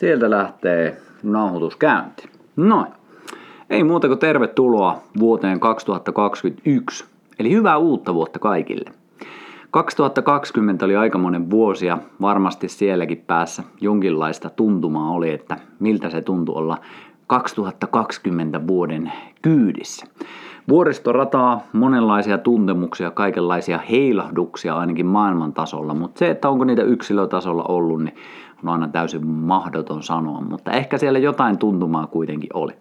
Sieltä lähtee nauhoitus käynti. Noin. Ei muuta kuin tervetuloa vuoteen 2021. Eli hyvää uutta vuotta kaikille. 2020 oli aikamoinen vuosi ja varmasti sielläkin päässä jonkinlaista tuntumaa oli, että miltä se tuntui olla 2020 vuoden kyydissä. Vuoristorataa, monenlaisia tuntemuksia, kaikenlaisia heilahduksia ainakin maailman tasolla, mutta se, että onko niitä yksilötasolla ollut, niin on aina täysin mahdoton sanoa, mutta ehkä siellä jotain tuntumaa kuitenkin oli.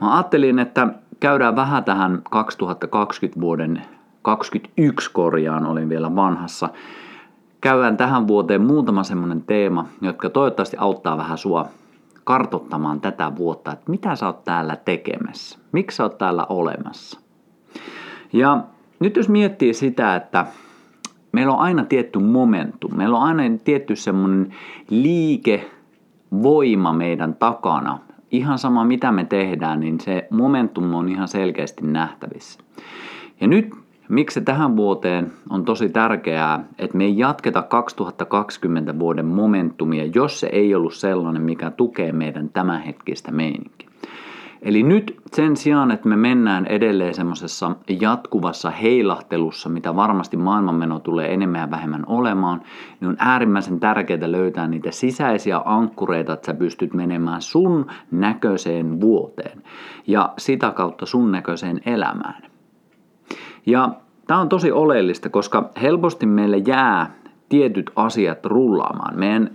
Mä ajattelin, että käydään vähän tähän 2020 vuoden 21 korjaan, olin vielä vanhassa. Käydään tähän vuoteen muutama semmonen teema, jotka toivottavasti auttaa vähän sua kartottamaan tätä vuotta, että mitä sä oot täällä tekemässä, miksi sä oot täällä olemassa. Ja nyt jos miettii sitä, että meillä on aina tietty momentum, meillä on aina tietty semmoinen liikevoima meidän takana. Ihan sama mitä me tehdään, niin se momentum on ihan selkeästi nähtävissä. Ja nyt Miksi tähän vuoteen on tosi tärkeää, että me ei jatketa 2020 vuoden momentumia, jos se ei ollut sellainen, mikä tukee meidän tämänhetkistä meininkiä. Eli nyt sen sijaan, että me mennään edelleen semmoisessa jatkuvassa heilahtelussa, mitä varmasti maailmanmeno tulee enemmän ja vähemmän olemaan, niin on äärimmäisen tärkeää löytää niitä sisäisiä ankkureita, että sä pystyt menemään sun näköiseen vuoteen ja sitä kautta sun näköiseen elämään. Ja tämä on tosi oleellista, koska helposti meille jää tietyt asiat rullaamaan. Meidän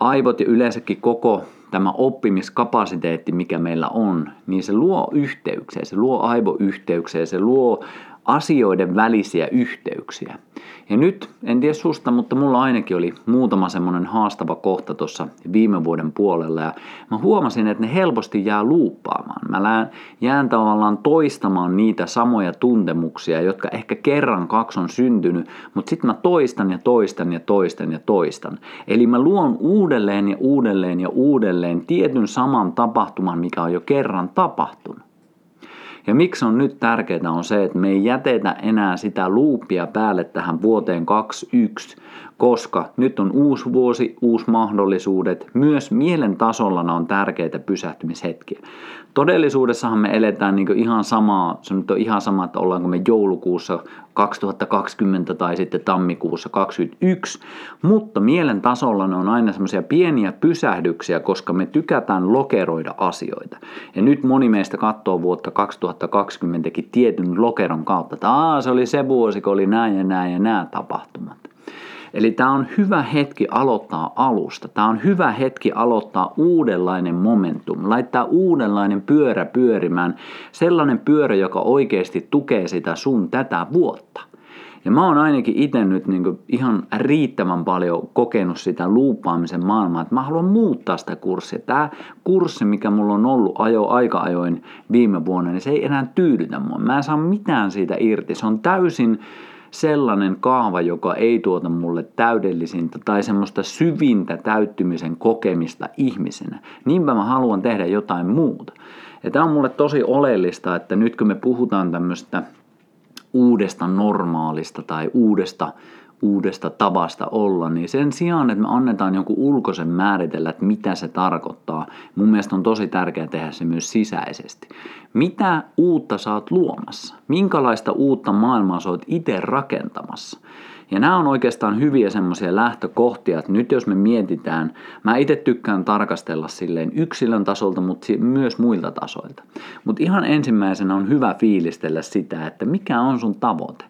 aivot ja yleensäkin koko tämä oppimiskapasiteetti, mikä meillä on, niin se luo yhteyksiä, se luo aivoyhteyksiä, se luo asioiden välisiä yhteyksiä. Ja nyt, en tiedä susta, mutta mulla ainakin oli muutama semmoinen haastava kohta tuossa viime vuoden puolella ja mä huomasin, että ne helposti jää luuppaamaan. Mä jään tavallaan toistamaan niitä samoja tuntemuksia, jotka ehkä kerran kaksi on syntynyt, mutta sitten mä toistan ja toistan ja toistan ja toistan. Eli mä luon uudelleen ja uudelleen ja uudelleen tietyn saman tapahtuman, mikä on jo kerran tapahtunut. Ja miksi on nyt tärkeää on se, että me ei jätetä enää sitä luupia päälle tähän vuoteen 2021, koska nyt on uusi vuosi, uusi mahdollisuudet. Myös mielen tasolla on tärkeitä pysähtymishetkiä. Todellisuudessahan me eletään niin ihan samaa, se nyt on ihan sama, että ollaanko me joulukuussa 2020 tai sitten tammikuussa 2021, mutta mielen tasolla ne on aina semmoisia pieniä pysähdyksiä, koska me tykätään lokeroida asioita. Ja nyt moni meistä katsoo vuotta 2020 tietyn lokeron kautta, että se oli se vuosi, kun oli näin ja näin ja nämä tapahtumat. Eli tämä on hyvä hetki aloittaa alusta. Tämä on hyvä hetki aloittaa uudenlainen momentum, laittaa uudenlainen pyörä pyörimään, sellainen pyörä, joka oikeasti tukee sitä sun tätä vuotta. Ja mä oon ainakin itse nyt niin ihan riittävän paljon kokenut sitä luuppaamisen maailmaa, että mä haluan muuttaa sitä kurssia. Tämä kurssi, mikä mulla on ollut ajo aika ajoin viime vuonna, niin se ei enää tyydytä mua. Mä en saa mitään siitä irti. Se on täysin sellainen kaava, joka ei tuota mulle täydellisintä tai semmoista syvintä täyttymisen kokemista ihmisenä. Niinpä mä haluan tehdä jotain muuta. Ja tämä on mulle tosi oleellista, että nyt kun me puhutaan tämmöistä uudesta normaalista tai uudesta uudesta tavasta olla, niin sen sijaan, että me annetaan jonkun ulkoisen määritellä, että mitä se tarkoittaa, mun mielestä on tosi tärkeää tehdä se myös sisäisesti. Mitä uutta sä oot luomassa? Minkälaista uutta maailmaa sä oot itse rakentamassa? Ja nämä on oikeastaan hyviä semmoisia lähtökohtia, että nyt jos me mietitään, mä itse tykkään tarkastella silleen yksilön tasolta, mutta myös muilta tasoilta. Mutta ihan ensimmäisenä on hyvä fiilistellä sitä, että mikä on sun tavoite.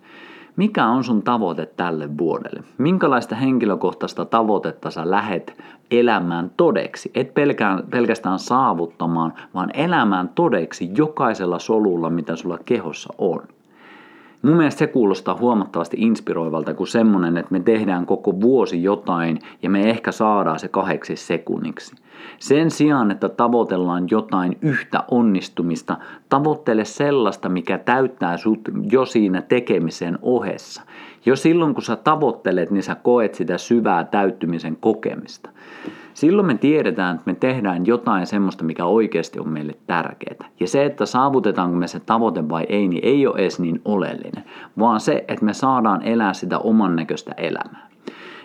Mikä on sun tavoite tälle vuodelle? Minkälaista henkilökohtaista tavoitetta sä lähet elämään todeksi? Et pelkään, pelkästään saavuttamaan, vaan elämään todeksi jokaisella solulla, mitä sulla kehossa on. Mun mielestä se kuulostaa huomattavasti inspiroivalta kuin semmonen, että me tehdään koko vuosi jotain ja me ehkä saadaan se kahdeksi sekunniksi. Sen sijaan, että tavoitellaan jotain yhtä onnistumista, tavoittele sellaista, mikä täyttää sut jo siinä tekemisen ohessa. Jo silloin, kun sä tavoittelet, niin sä koet sitä syvää täyttymisen kokemista. Silloin me tiedetään, että me tehdään jotain semmoista, mikä oikeasti on meille tärkeää. Ja se, että saavutetaanko me se tavoite vai ei, niin ei ole edes niin oleellinen, vaan se, että me saadaan elää sitä oman näköistä elämää.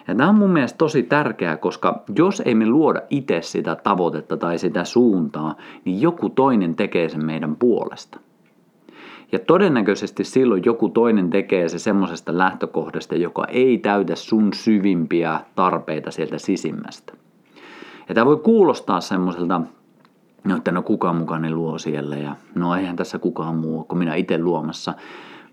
Ja tämä on mun mielestä tosi tärkeää, koska jos ei me luoda itse sitä tavoitetta tai sitä suuntaa, niin joku toinen tekee sen meidän puolesta. Ja todennäköisesti silloin joku toinen tekee se semmoisesta lähtökohdasta, joka ei täytä sun syvimpiä tarpeita sieltä sisimmästä. Ja tämä voi kuulostaa semmoiselta, no että no kuka mukaan luo siellä ja no eihän tässä kukaan muu kuin minä itse luomassa.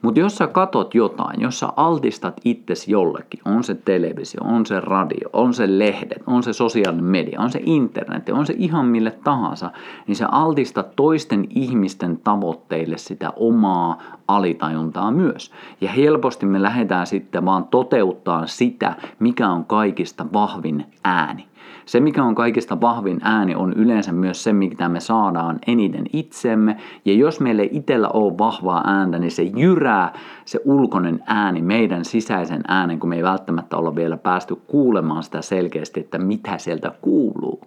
Mutta jos sä katot jotain, jos sä altistat itses jollekin, on se televisio, on se radio, on se lehdet, on se sosiaalinen media, on se internet, on se ihan mille tahansa, niin sä altistat toisten ihmisten tavoitteille sitä omaa alitajuntaa myös. Ja helposti me lähdetään sitten vaan toteuttaa sitä, mikä on kaikista vahvin ääni. Se, mikä on kaikista vahvin ääni, on yleensä myös se, mitä me saadaan eniten itsemme. Ja jos meille ei itsellä ole vahvaa ääntä, niin se jyrää se ulkoinen ääni, meidän sisäisen äänen, kun me ei välttämättä olla vielä päästy kuulemaan sitä selkeästi, että mitä sieltä kuuluu.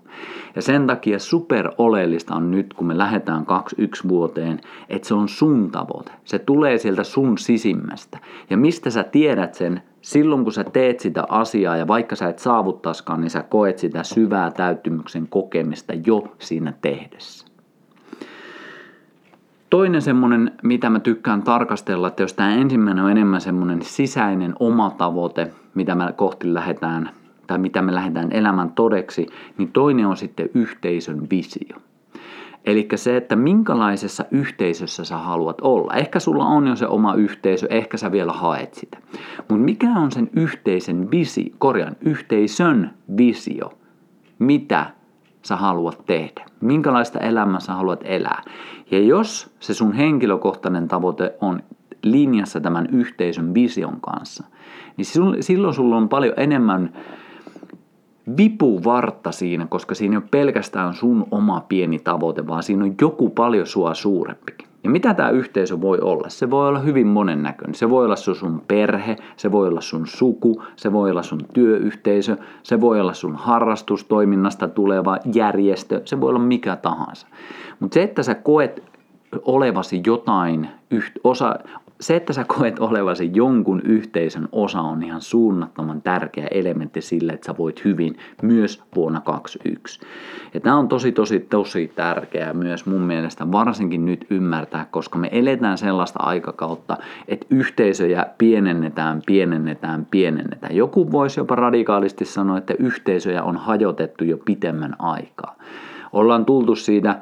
Ja sen takia super oleellista on nyt, kun me lähdetään 21 vuoteen, että se on sun tavoite. Se tulee sieltä sun sisimmästä. Ja mistä sä tiedät sen? Silloin kun sä teet sitä asiaa ja vaikka sä et saavuttaskaan, niin sä koet sitä syvää täyttymyksen kokemista jo siinä tehdessä. Toinen semmoinen, mitä mä tykkään tarkastella, että jos tämä ensimmäinen on enemmän semmoinen sisäinen oma tavoite, mitä me kohti lähdetään, tai mitä me lähdetään elämän todeksi, niin toinen on sitten yhteisön visio. Eli se, että minkälaisessa yhteisössä sä haluat olla. Ehkä sulla on jo se oma yhteisö, ehkä sä vielä haet sitä. Mutta mikä on sen yhteisen visi, korjan, yhteisön visio? Mitä sä haluat tehdä? Minkälaista elämää sä haluat elää? Ja jos se sun henkilökohtainen tavoite on linjassa tämän yhteisön vision kanssa, niin silloin sulla on paljon enemmän vipuvartta siinä, koska siinä ei ole pelkästään sun oma pieni tavoite, vaan siinä on joku paljon sua suurempikin. Ja mitä tämä yhteisö voi olla? Se voi olla hyvin monennäköinen. Se voi olla sun perhe, se voi olla sun suku, se voi olla sun työyhteisö, se voi olla sun harrastustoiminnasta tuleva järjestö, se voi olla mikä tahansa. Mutta se, että sä koet olevasi jotain, osa, se, että sä koet olevasi jonkun yhteisön osa on ihan suunnattoman tärkeä elementti sille, että sä voit hyvin myös vuonna 2021. Ja tämä on tosi tosi tosi tärkeää myös mun mielestä varsinkin nyt ymmärtää, koska me eletään sellaista aikakautta, että yhteisöjä pienennetään, pienennetään, pienennetään. Joku voisi jopa radikaalisti sanoa, että yhteisöjä on hajotettu jo pitemmän aikaa. Ollaan tultu siitä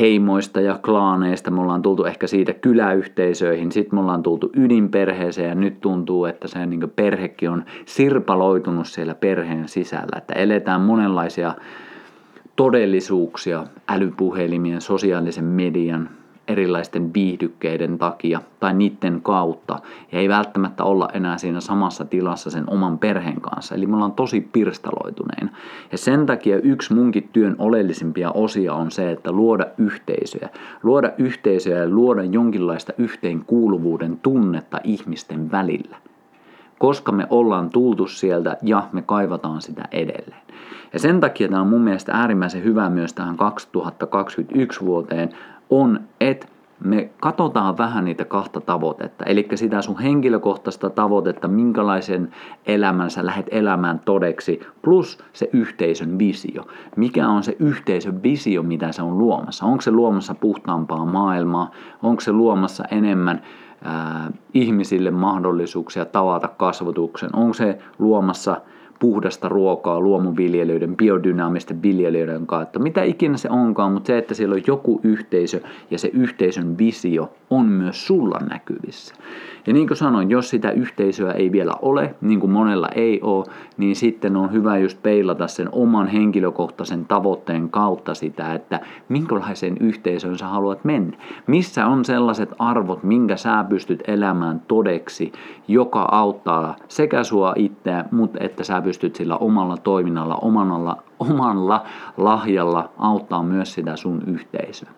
heimoista ja klaaneista, me ollaan tultu ehkä siitä kyläyhteisöihin, sitten me ollaan tultu ydinperheeseen ja nyt tuntuu, että se niin perhekin on sirpaloitunut siellä perheen sisällä, että eletään monenlaisia todellisuuksia älypuhelimien, sosiaalisen median, erilaisten viihdykkeiden takia tai niiden kautta ja ei välttämättä olla enää siinä samassa tilassa sen oman perheen kanssa. Eli me ollaan tosi pirstaloituneina. Ja sen takia yksi munkin työn oleellisimpia osia on se, että luoda yhteisöjä. Luoda yhteisöjä ja luoda jonkinlaista yhteenkuuluvuuden tunnetta ihmisten välillä. Koska me ollaan tultu sieltä ja me kaivataan sitä edelleen. Ja sen takia tämä on mun mielestä äärimmäisen hyvä myös tähän 2021 vuoteen on, että me katsotaan vähän niitä kahta tavoitetta. Eli sitä sun henkilökohtaista tavoitetta, minkälaisen elämän sä lähdet elämään todeksi, plus se yhteisön visio. Mikä on se yhteisön visio, mitä se on luomassa? Onko se luomassa puhtaampaa maailmaa? Onko se luomassa enemmän ää, ihmisille mahdollisuuksia tavata kasvatuksen? Onko se luomassa puhdasta ruokaa luomuviljelijöiden, biodynaamisten viljelijöiden kautta, mitä ikinä se onkaan, mutta se, että siellä on joku yhteisö ja se yhteisön visio on myös sulla näkyvissä. Ja niin kuin sanoin, jos sitä yhteisöä ei vielä ole, niin kuin monella ei ole, niin sitten on hyvä just peilata sen oman henkilökohtaisen tavoitteen kautta sitä, että minkälaiseen yhteisöön sä haluat mennä. Missä on sellaiset arvot, minkä sä pystyt elämään todeksi, joka auttaa sekä sua itseä, mutta että sä pystyt sillä omalla toiminnalla, omalla, omalla lahjalla auttaa myös sitä sun yhteisöä.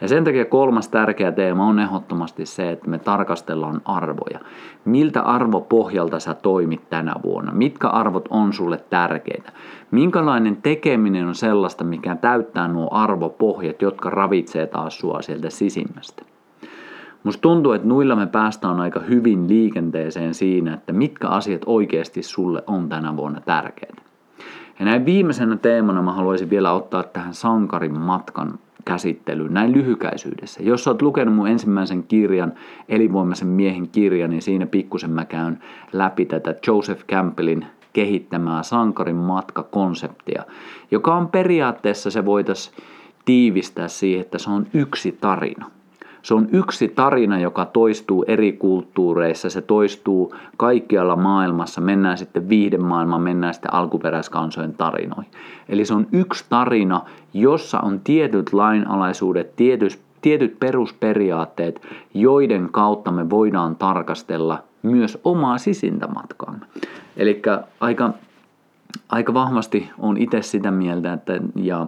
Ja sen takia kolmas tärkeä teema on ehdottomasti se, että me tarkastellaan arvoja. Miltä arvopohjalta sä toimit tänä vuonna? Mitkä arvot on sulle tärkeitä? Minkälainen tekeminen on sellaista, mikä täyttää nuo arvopohjat, jotka ravitsee taas sua sieltä sisimmästä? Musta tuntuu, että nuilla me päästään aika hyvin liikenteeseen siinä, että mitkä asiat oikeasti sulle on tänä vuonna tärkeitä. Ja näin viimeisenä teemana mä haluaisin vielä ottaa tähän sankarin matkan käsittelyyn näin lyhykäisyydessä. Jos olet lukenut mun ensimmäisen kirjan, Elinvoimaisen miehen kirjan, niin siinä pikkusen mä käyn läpi tätä Joseph Campbellin kehittämää sankarin matka-konseptia, joka on periaatteessa se voitaisiin tiivistää siihen, että se on yksi tarina. Se on yksi tarina, joka toistuu eri kulttuureissa, se toistuu kaikkialla maailmassa, mennään sitten viihdemaailmaan, mennään sitten alkuperäiskansojen tarinoihin. Eli se on yksi tarina, jossa on tietyt lainalaisuudet, tietyt, tietyt perusperiaatteet, joiden kautta me voidaan tarkastella myös omaa sisintämatkaamme. Eli aika aika vahvasti on itse sitä mieltä, että, ja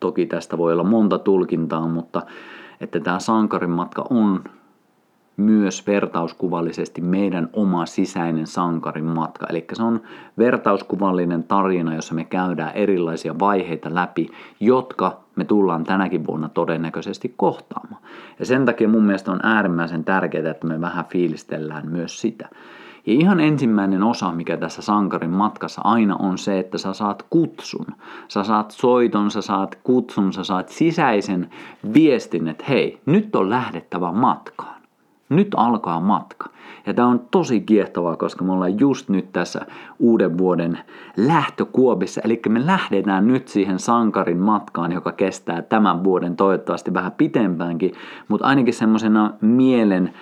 toki tästä voi olla monta tulkintaa, mutta että tämä sankarin matka on myös vertauskuvallisesti meidän oma sisäinen sankarin matka. Eli se on vertauskuvallinen tarina, jossa me käydään erilaisia vaiheita läpi, jotka me tullaan tänäkin vuonna todennäköisesti kohtaamaan. Ja sen takia mun mielestä on äärimmäisen tärkeää, että me vähän fiilistellään myös sitä. Ja ihan ensimmäinen osa, mikä tässä sankarin matkassa aina on se, että sä saat kutsun. Sä saat soiton, sä saat kutsun, sä saat sisäisen viestin, että hei, nyt on lähdettävä matkaan. Nyt alkaa matka. Ja tämä on tosi kiehtovaa, koska me ollaan just nyt tässä uuden vuoden lähtökuopissa. Eli me lähdetään nyt siihen sankarin matkaan, joka kestää tämän vuoden toivottavasti vähän pitempäänkin, mutta ainakin semmoisena mielen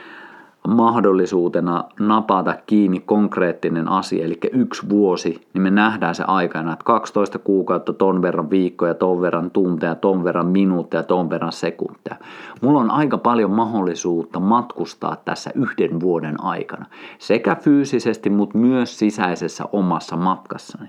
mahdollisuutena napata kiinni konkreettinen asia, eli yksi vuosi, niin me nähdään se aikana, että 12 kuukautta, ton verran viikkoja, ton verran tunteja, ton verran minuutteja, ton verran sekunteja. Mulla on aika paljon mahdollisuutta matkustaa tässä yhden vuoden aikana, sekä fyysisesti, mutta myös sisäisessä omassa matkassani.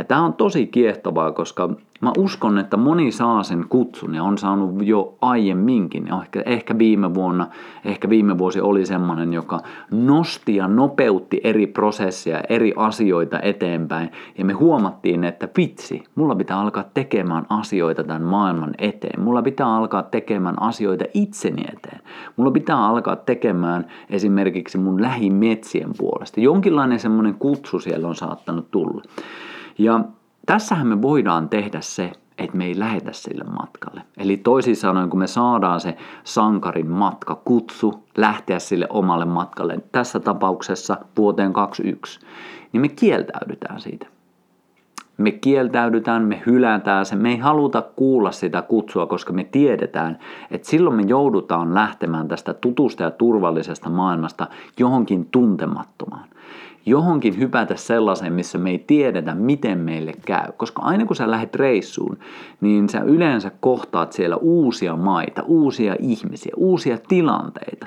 Ja tämä on tosi kiehtovaa, koska mä uskon, että moni saa sen kutsun ja on saanut jo aiemminkin. Ehkä, ehkä viime vuonna, ehkä viime vuosi oli semmoinen, joka nosti ja nopeutti eri prosesseja, eri asioita eteenpäin. Ja me huomattiin, että vitsi, mulla pitää alkaa tekemään asioita tämän maailman eteen. Mulla pitää alkaa tekemään asioita itseni eteen. Mulla pitää alkaa tekemään esimerkiksi mun lähimetsien puolesta. Jonkinlainen semmoinen kutsu siellä on saattanut tulla. Ja tässähän me voidaan tehdä se, että me ei lähetä sille matkalle. Eli toisin sanoen, kun me saadaan se sankarin matka, kutsu lähteä sille omalle matkalle, tässä tapauksessa vuoteen 21, niin me kieltäydytään siitä. Me kieltäydytään, me hylätään se, me ei haluta kuulla sitä kutsua, koska me tiedetään, että silloin me joudutaan lähtemään tästä tutusta ja turvallisesta maailmasta johonkin tuntemattomaan johonkin hypätä sellaiseen, missä me ei tiedetä, miten meille käy. Koska aina kun sä lähdet reissuun, niin sä yleensä kohtaat siellä uusia maita, uusia ihmisiä, uusia tilanteita.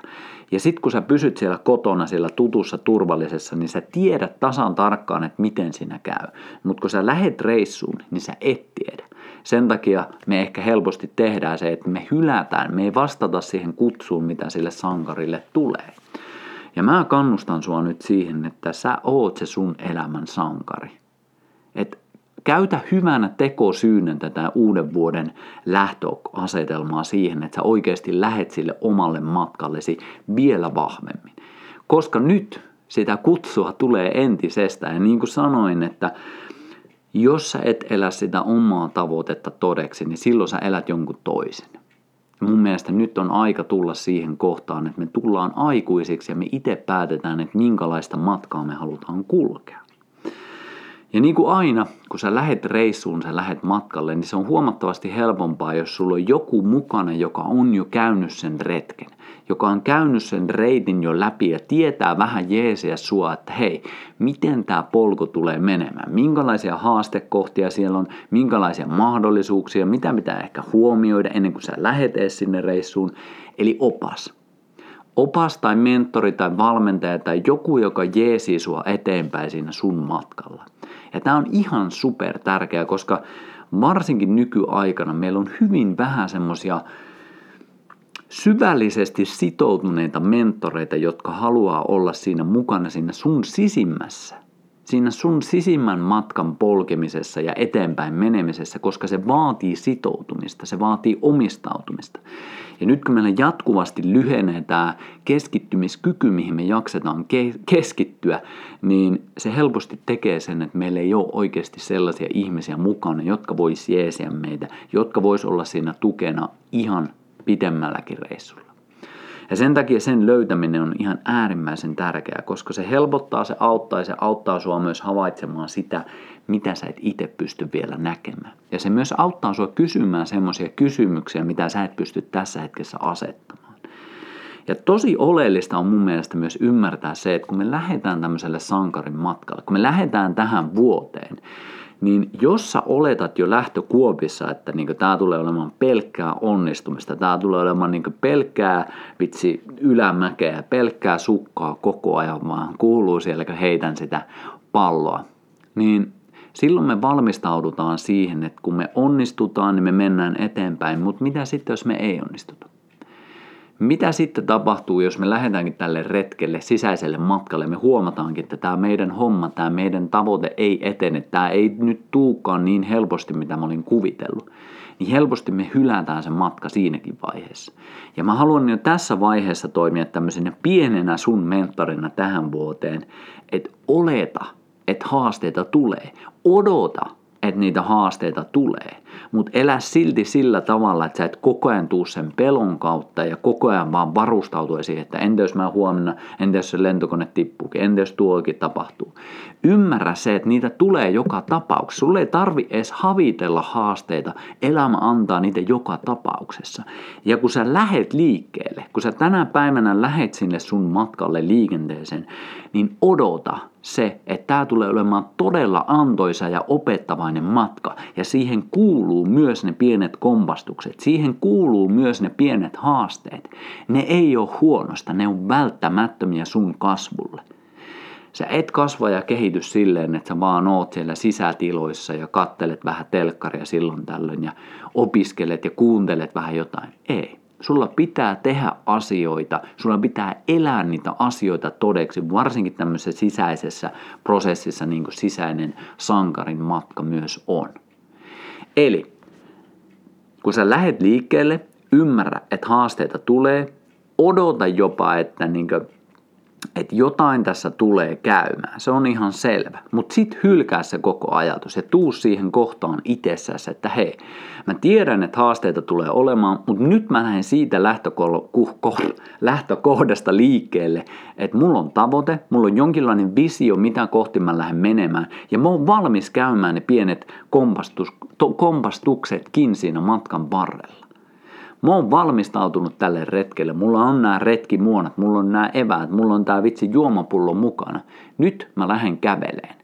Ja sitten kun sä pysyt siellä kotona, siellä tutussa, turvallisessa, niin sä tiedät tasan tarkkaan, että miten siinä käy. Mutta kun sä lähet reissuun, niin sä et tiedä. Sen takia me ehkä helposti tehdään se, että me hylätään, me ei vastata siihen kutsuun, mitä sille sankarille tulee. Ja mä kannustan sua nyt siihen, että sä oot se sun elämän sankari. Et käytä hyvänä tekosyynä tätä uuden vuoden lähtöasetelmaa siihen, että sä oikeasti lähet sille omalle matkallesi vielä vahvemmin. Koska nyt sitä kutsua tulee entisestään. Ja niin kuin sanoin, että jos sä et elä sitä omaa tavoitetta todeksi, niin silloin sä elät jonkun toisen mun mielestä nyt on aika tulla siihen kohtaan, että me tullaan aikuisiksi ja me itse päätetään, että minkälaista matkaa me halutaan kulkea. Ja niin kuin aina, kun sä lähet reissuun, sä lähet matkalle, niin se on huomattavasti helpompaa, jos sulla on joku mukana, joka on jo käynyt sen retken joka on käynyt sen reitin jo läpi ja tietää vähän jeesiä sua, että hei, miten tämä polku tulee menemään, minkälaisia haastekohtia siellä on, minkälaisia mahdollisuuksia, mitä pitää ehkä huomioida ennen kuin sä lähet sinne reissuun, eli opas. Opas tai mentori tai valmentaja tai joku, joka jeesii sua eteenpäin siinä sun matkalla. Ja tämä on ihan super tärkeää, koska varsinkin nykyaikana meillä on hyvin vähän semmoisia syvällisesti sitoutuneita mentoreita, jotka haluaa olla siinä mukana siinä sun sisimmässä. Siinä sun sisimmän matkan polkemisessa ja eteenpäin menemisessä, koska se vaatii sitoutumista, se vaatii omistautumista. Ja nyt kun meillä jatkuvasti lyhenee tämä keskittymiskyky, mihin me jaksetaan ke- keskittyä, niin se helposti tekee sen, että meillä ei ole oikeasti sellaisia ihmisiä mukana, jotka voisi jeesiä meitä, jotka voisi olla siinä tukena ihan pidemmälläkin reissulla. Ja sen takia sen löytäminen on ihan äärimmäisen tärkeää, koska se helpottaa, se auttaa ja se auttaa sua myös havaitsemaan sitä, mitä sä et itse pysty vielä näkemään. Ja se myös auttaa sua kysymään semmoisia kysymyksiä, mitä sä et pysty tässä hetkessä asettamaan. Ja tosi oleellista on mun mielestä myös ymmärtää se, että kun me lähdetään tämmöiselle sankarin matkalle, kun me lähdetään tähän vuoteen, niin jos sä oletat jo lähtökuopissa, että niin tämä tulee olemaan pelkkää onnistumista, tämä tulee olemaan niin pelkkää vitsi ylämäkeä, pelkkää sukkaa koko ajan, vaan kuuluu siellä, kun heitän sitä palloa, niin silloin me valmistaudutaan siihen, että kun me onnistutaan, niin me mennään eteenpäin, mutta mitä sitten, jos me ei onnistuta? Mitä sitten tapahtuu, jos me lähdetäänkin tälle retkelle, sisäiselle matkalle, me huomataankin, että tämä meidän homma, tämä meidän tavoite ei etene, tämä ei nyt tuukaan niin helposti, mitä mä olin kuvitellut, niin helposti me hylätään se matka siinäkin vaiheessa. Ja mä haluan jo tässä vaiheessa toimia tämmöisenä pienenä sun mentorina tähän vuoteen, että oleta, että haasteita tulee. Odota, että niitä haasteita tulee. Mutta elä silti sillä tavalla, että sä et koko ajan tuu sen pelon kautta ja koko ajan vaan varustautua siihen, että entä jos mä huomenna, entä jos se lentokone tippuukin, entä jos tuokin tapahtuu. Ymmärrä se, että niitä tulee joka tapauksessa. Sulle ei tarvi edes havitella haasteita, elämä antaa niitä joka tapauksessa. Ja kun sä lähet liikkeelle, kun sä tänä päivänä lähet sinne sun matkalle liikenteeseen, niin odota, se, että tämä tulee olemaan todella antoisa ja opettavainen matka. Ja siihen kuuluu myös ne pienet kompastukset, siihen kuuluu myös ne pienet haasteet. Ne ei ole huonosta, ne on välttämättömiä sun kasvulle. Sä et kasva ja kehity silleen, että sä vaan oot siellä sisätiloissa ja kattelet vähän telkkaria silloin tällöin ja opiskelet ja kuuntelet vähän jotain. Ei Sulla pitää tehdä asioita, sulla pitää elää niitä asioita todeksi, varsinkin tämmöisessä sisäisessä prosessissa, niin kuin sisäinen sankarin matka myös on. Eli kun sä lähet liikkeelle, ymmärrä, että haasteita tulee, odota jopa, että niin että jotain tässä tulee käymään. Se on ihan selvä. Mutta sitten hylkää se koko ajatus ja tuu siihen kohtaan itsessäsi, että hei, mä tiedän, että haasteita tulee olemaan, mutta nyt mä lähden siitä lähtökohdasta liikkeelle, että mulla on tavoite, mulla on jonkinlainen visio, mitä kohti mä lähden menemään ja mä oon valmis käymään ne pienet kompastus, kompastuksetkin siinä matkan varrella. Mä oon valmistautunut tälle retkelle. Mulla on nämä retkimuonat, mulla on nämä eväät, mulla on tää vitsi juomapullo mukana. Nyt mä lähden käveleen.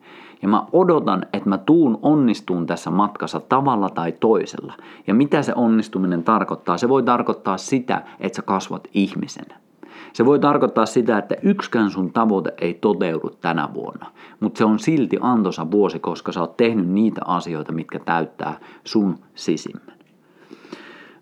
Ja mä odotan, että mä tuun onnistuun tässä matkassa tavalla tai toisella. Ja mitä se onnistuminen tarkoittaa? Se voi tarkoittaa sitä, että sä kasvat ihmisenä. Se voi tarkoittaa sitä, että yksikään sun tavoite ei toteudu tänä vuonna, mutta se on silti antoisa vuosi, koska sä oot tehnyt niitä asioita, mitkä täyttää sun sisimmän.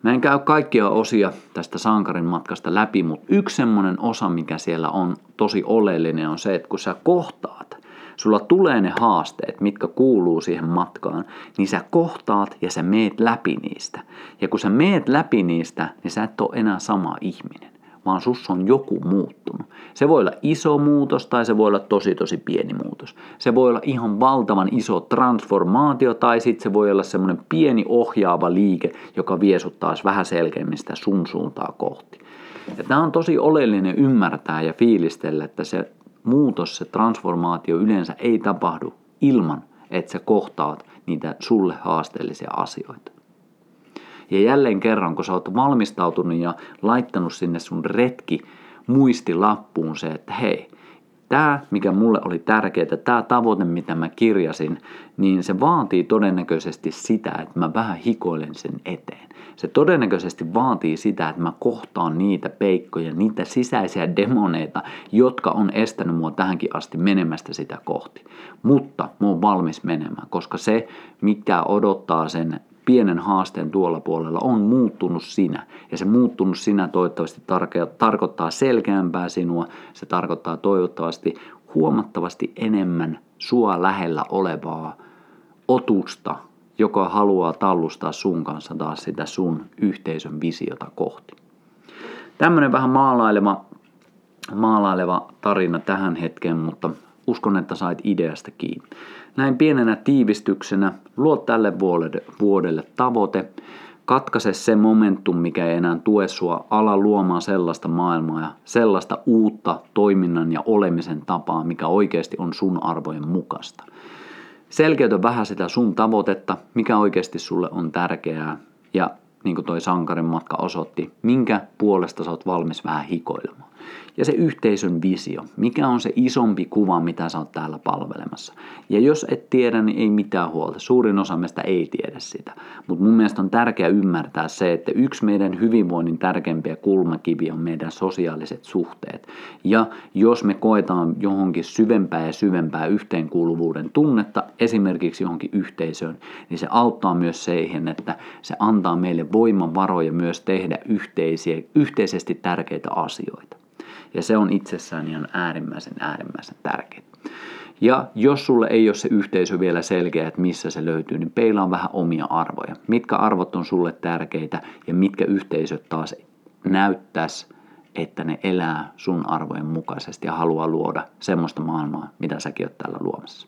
Mä en käy kaikkia osia tästä sankarin matkasta läpi, mutta yksi semmoinen osa, mikä siellä on tosi oleellinen, on se, että kun sä kohtaat, sulla tulee ne haasteet, mitkä kuuluu siihen matkaan, niin sä kohtaat ja sä meet läpi niistä. Ja kun sä meet läpi niistä, niin sä et ole enää sama ihminen vaan sus on joku muuttunut. Se voi olla iso muutos tai se voi olla tosi tosi pieni muutos. Se voi olla ihan valtavan iso transformaatio tai sitten se voi olla semmoinen pieni ohjaava liike, joka viesuttaa vähän selkeämmin sitä sun suuntaa kohti. Ja tämä on tosi oleellinen ymmärtää ja fiilistellä, että se muutos, se transformaatio yleensä ei tapahdu ilman, että sä kohtaat niitä sulle haasteellisia asioita. Ja jälleen kerran, kun sä oot valmistautunut ja laittanut sinne sun retki muistilappuun se, että hei, tämä, mikä mulle oli tärkeää, tämä tavoite, mitä mä kirjasin, niin se vaatii todennäköisesti sitä, että mä vähän hikoilen sen eteen. Se todennäköisesti vaatii sitä, että mä kohtaan niitä peikkoja, niitä sisäisiä demoneita, jotka on estänyt mua tähänkin asti menemästä sitä kohti. Mutta mä oon valmis menemään, koska se, mikä odottaa sen pienen haasteen tuolla puolella on muuttunut sinä. Ja se muuttunut sinä toivottavasti tarke- tarkoittaa selkeämpää sinua, se tarkoittaa toivottavasti huomattavasti enemmän sua lähellä olevaa otusta, joka haluaa tallustaa sun kanssa taas sitä sun yhteisön visiota kohti. Tämmöinen vähän maalaileva, maalaileva tarina tähän hetkeen, mutta uskon, että sait ideasta kiinni. Näin pienenä tiivistyksenä luo tälle vuodelle, vuodelle tavoite, katkaise se momentum, mikä ei enää tue sua, ala luomaan sellaista maailmaa ja sellaista uutta toiminnan ja olemisen tapaa, mikä oikeasti on sun arvojen mukaista. Selkeytä vähän sitä sun tavoitetta, mikä oikeasti sulle on tärkeää ja niin kuin toi sankarin matka osoitti, minkä puolesta sä oot valmis vähän hikoilemaan ja se yhteisön visio. Mikä on se isompi kuva, mitä sä oot täällä palvelemassa. Ja jos et tiedä, niin ei mitään huolta. Suurin osa meistä ei tiedä sitä. Mutta mun mielestä on tärkeää ymmärtää se, että yksi meidän hyvinvoinnin tärkeimpiä kulmakiviä on meidän sosiaaliset suhteet. Ja jos me koetaan johonkin syvempää ja syvempää yhteenkuuluvuuden tunnetta, esimerkiksi johonkin yhteisöön, niin se auttaa myös siihen, että se antaa meille voimavaroja myös tehdä yhteisiä, yhteisesti tärkeitä asioita. Ja se on itsessään ihan äärimmäisen äärimmäisen tärkeää. Ja jos sulle ei ole se yhteisö vielä selkeä, että missä se löytyy, niin peilaa vähän omia arvoja. Mitkä arvot on sulle tärkeitä ja mitkä yhteisöt taas näyttäisi, että ne elää sun arvojen mukaisesti ja haluaa luoda semmoista maailmaa, mitä säkin oot täällä luomassa.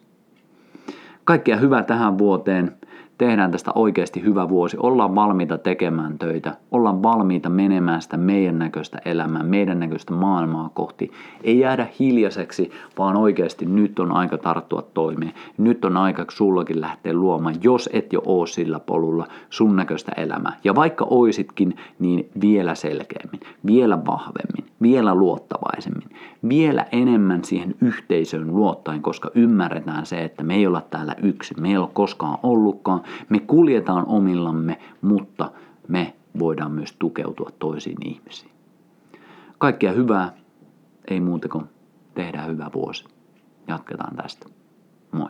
Kaikkea hyvää tähän vuoteen tehdään tästä oikeasti hyvä vuosi, ollaan valmiita tekemään töitä, ollaan valmiita menemään sitä meidän näköistä elämää, meidän näköistä maailmaa kohti. Ei jäädä hiljaiseksi, vaan oikeasti nyt on aika tarttua toimeen. Nyt on aika sullakin lähteä luomaan, jos et jo oo sillä polulla, sun näköistä elämää. Ja vaikka oisitkin, niin vielä selkeämmin, vielä vahvemmin, vielä luottavaisemmin, vielä enemmän siihen yhteisöön luottaen, koska ymmärretään se, että me ei olla täällä yksin, me ei ole koskaan ollutkaan, me kuljetaan omillamme, mutta me voidaan myös tukeutua toisiin ihmisiin. Kaikkea hyvää, ei muuta kuin tehdään hyvä vuosi. Jatketaan tästä. Moi.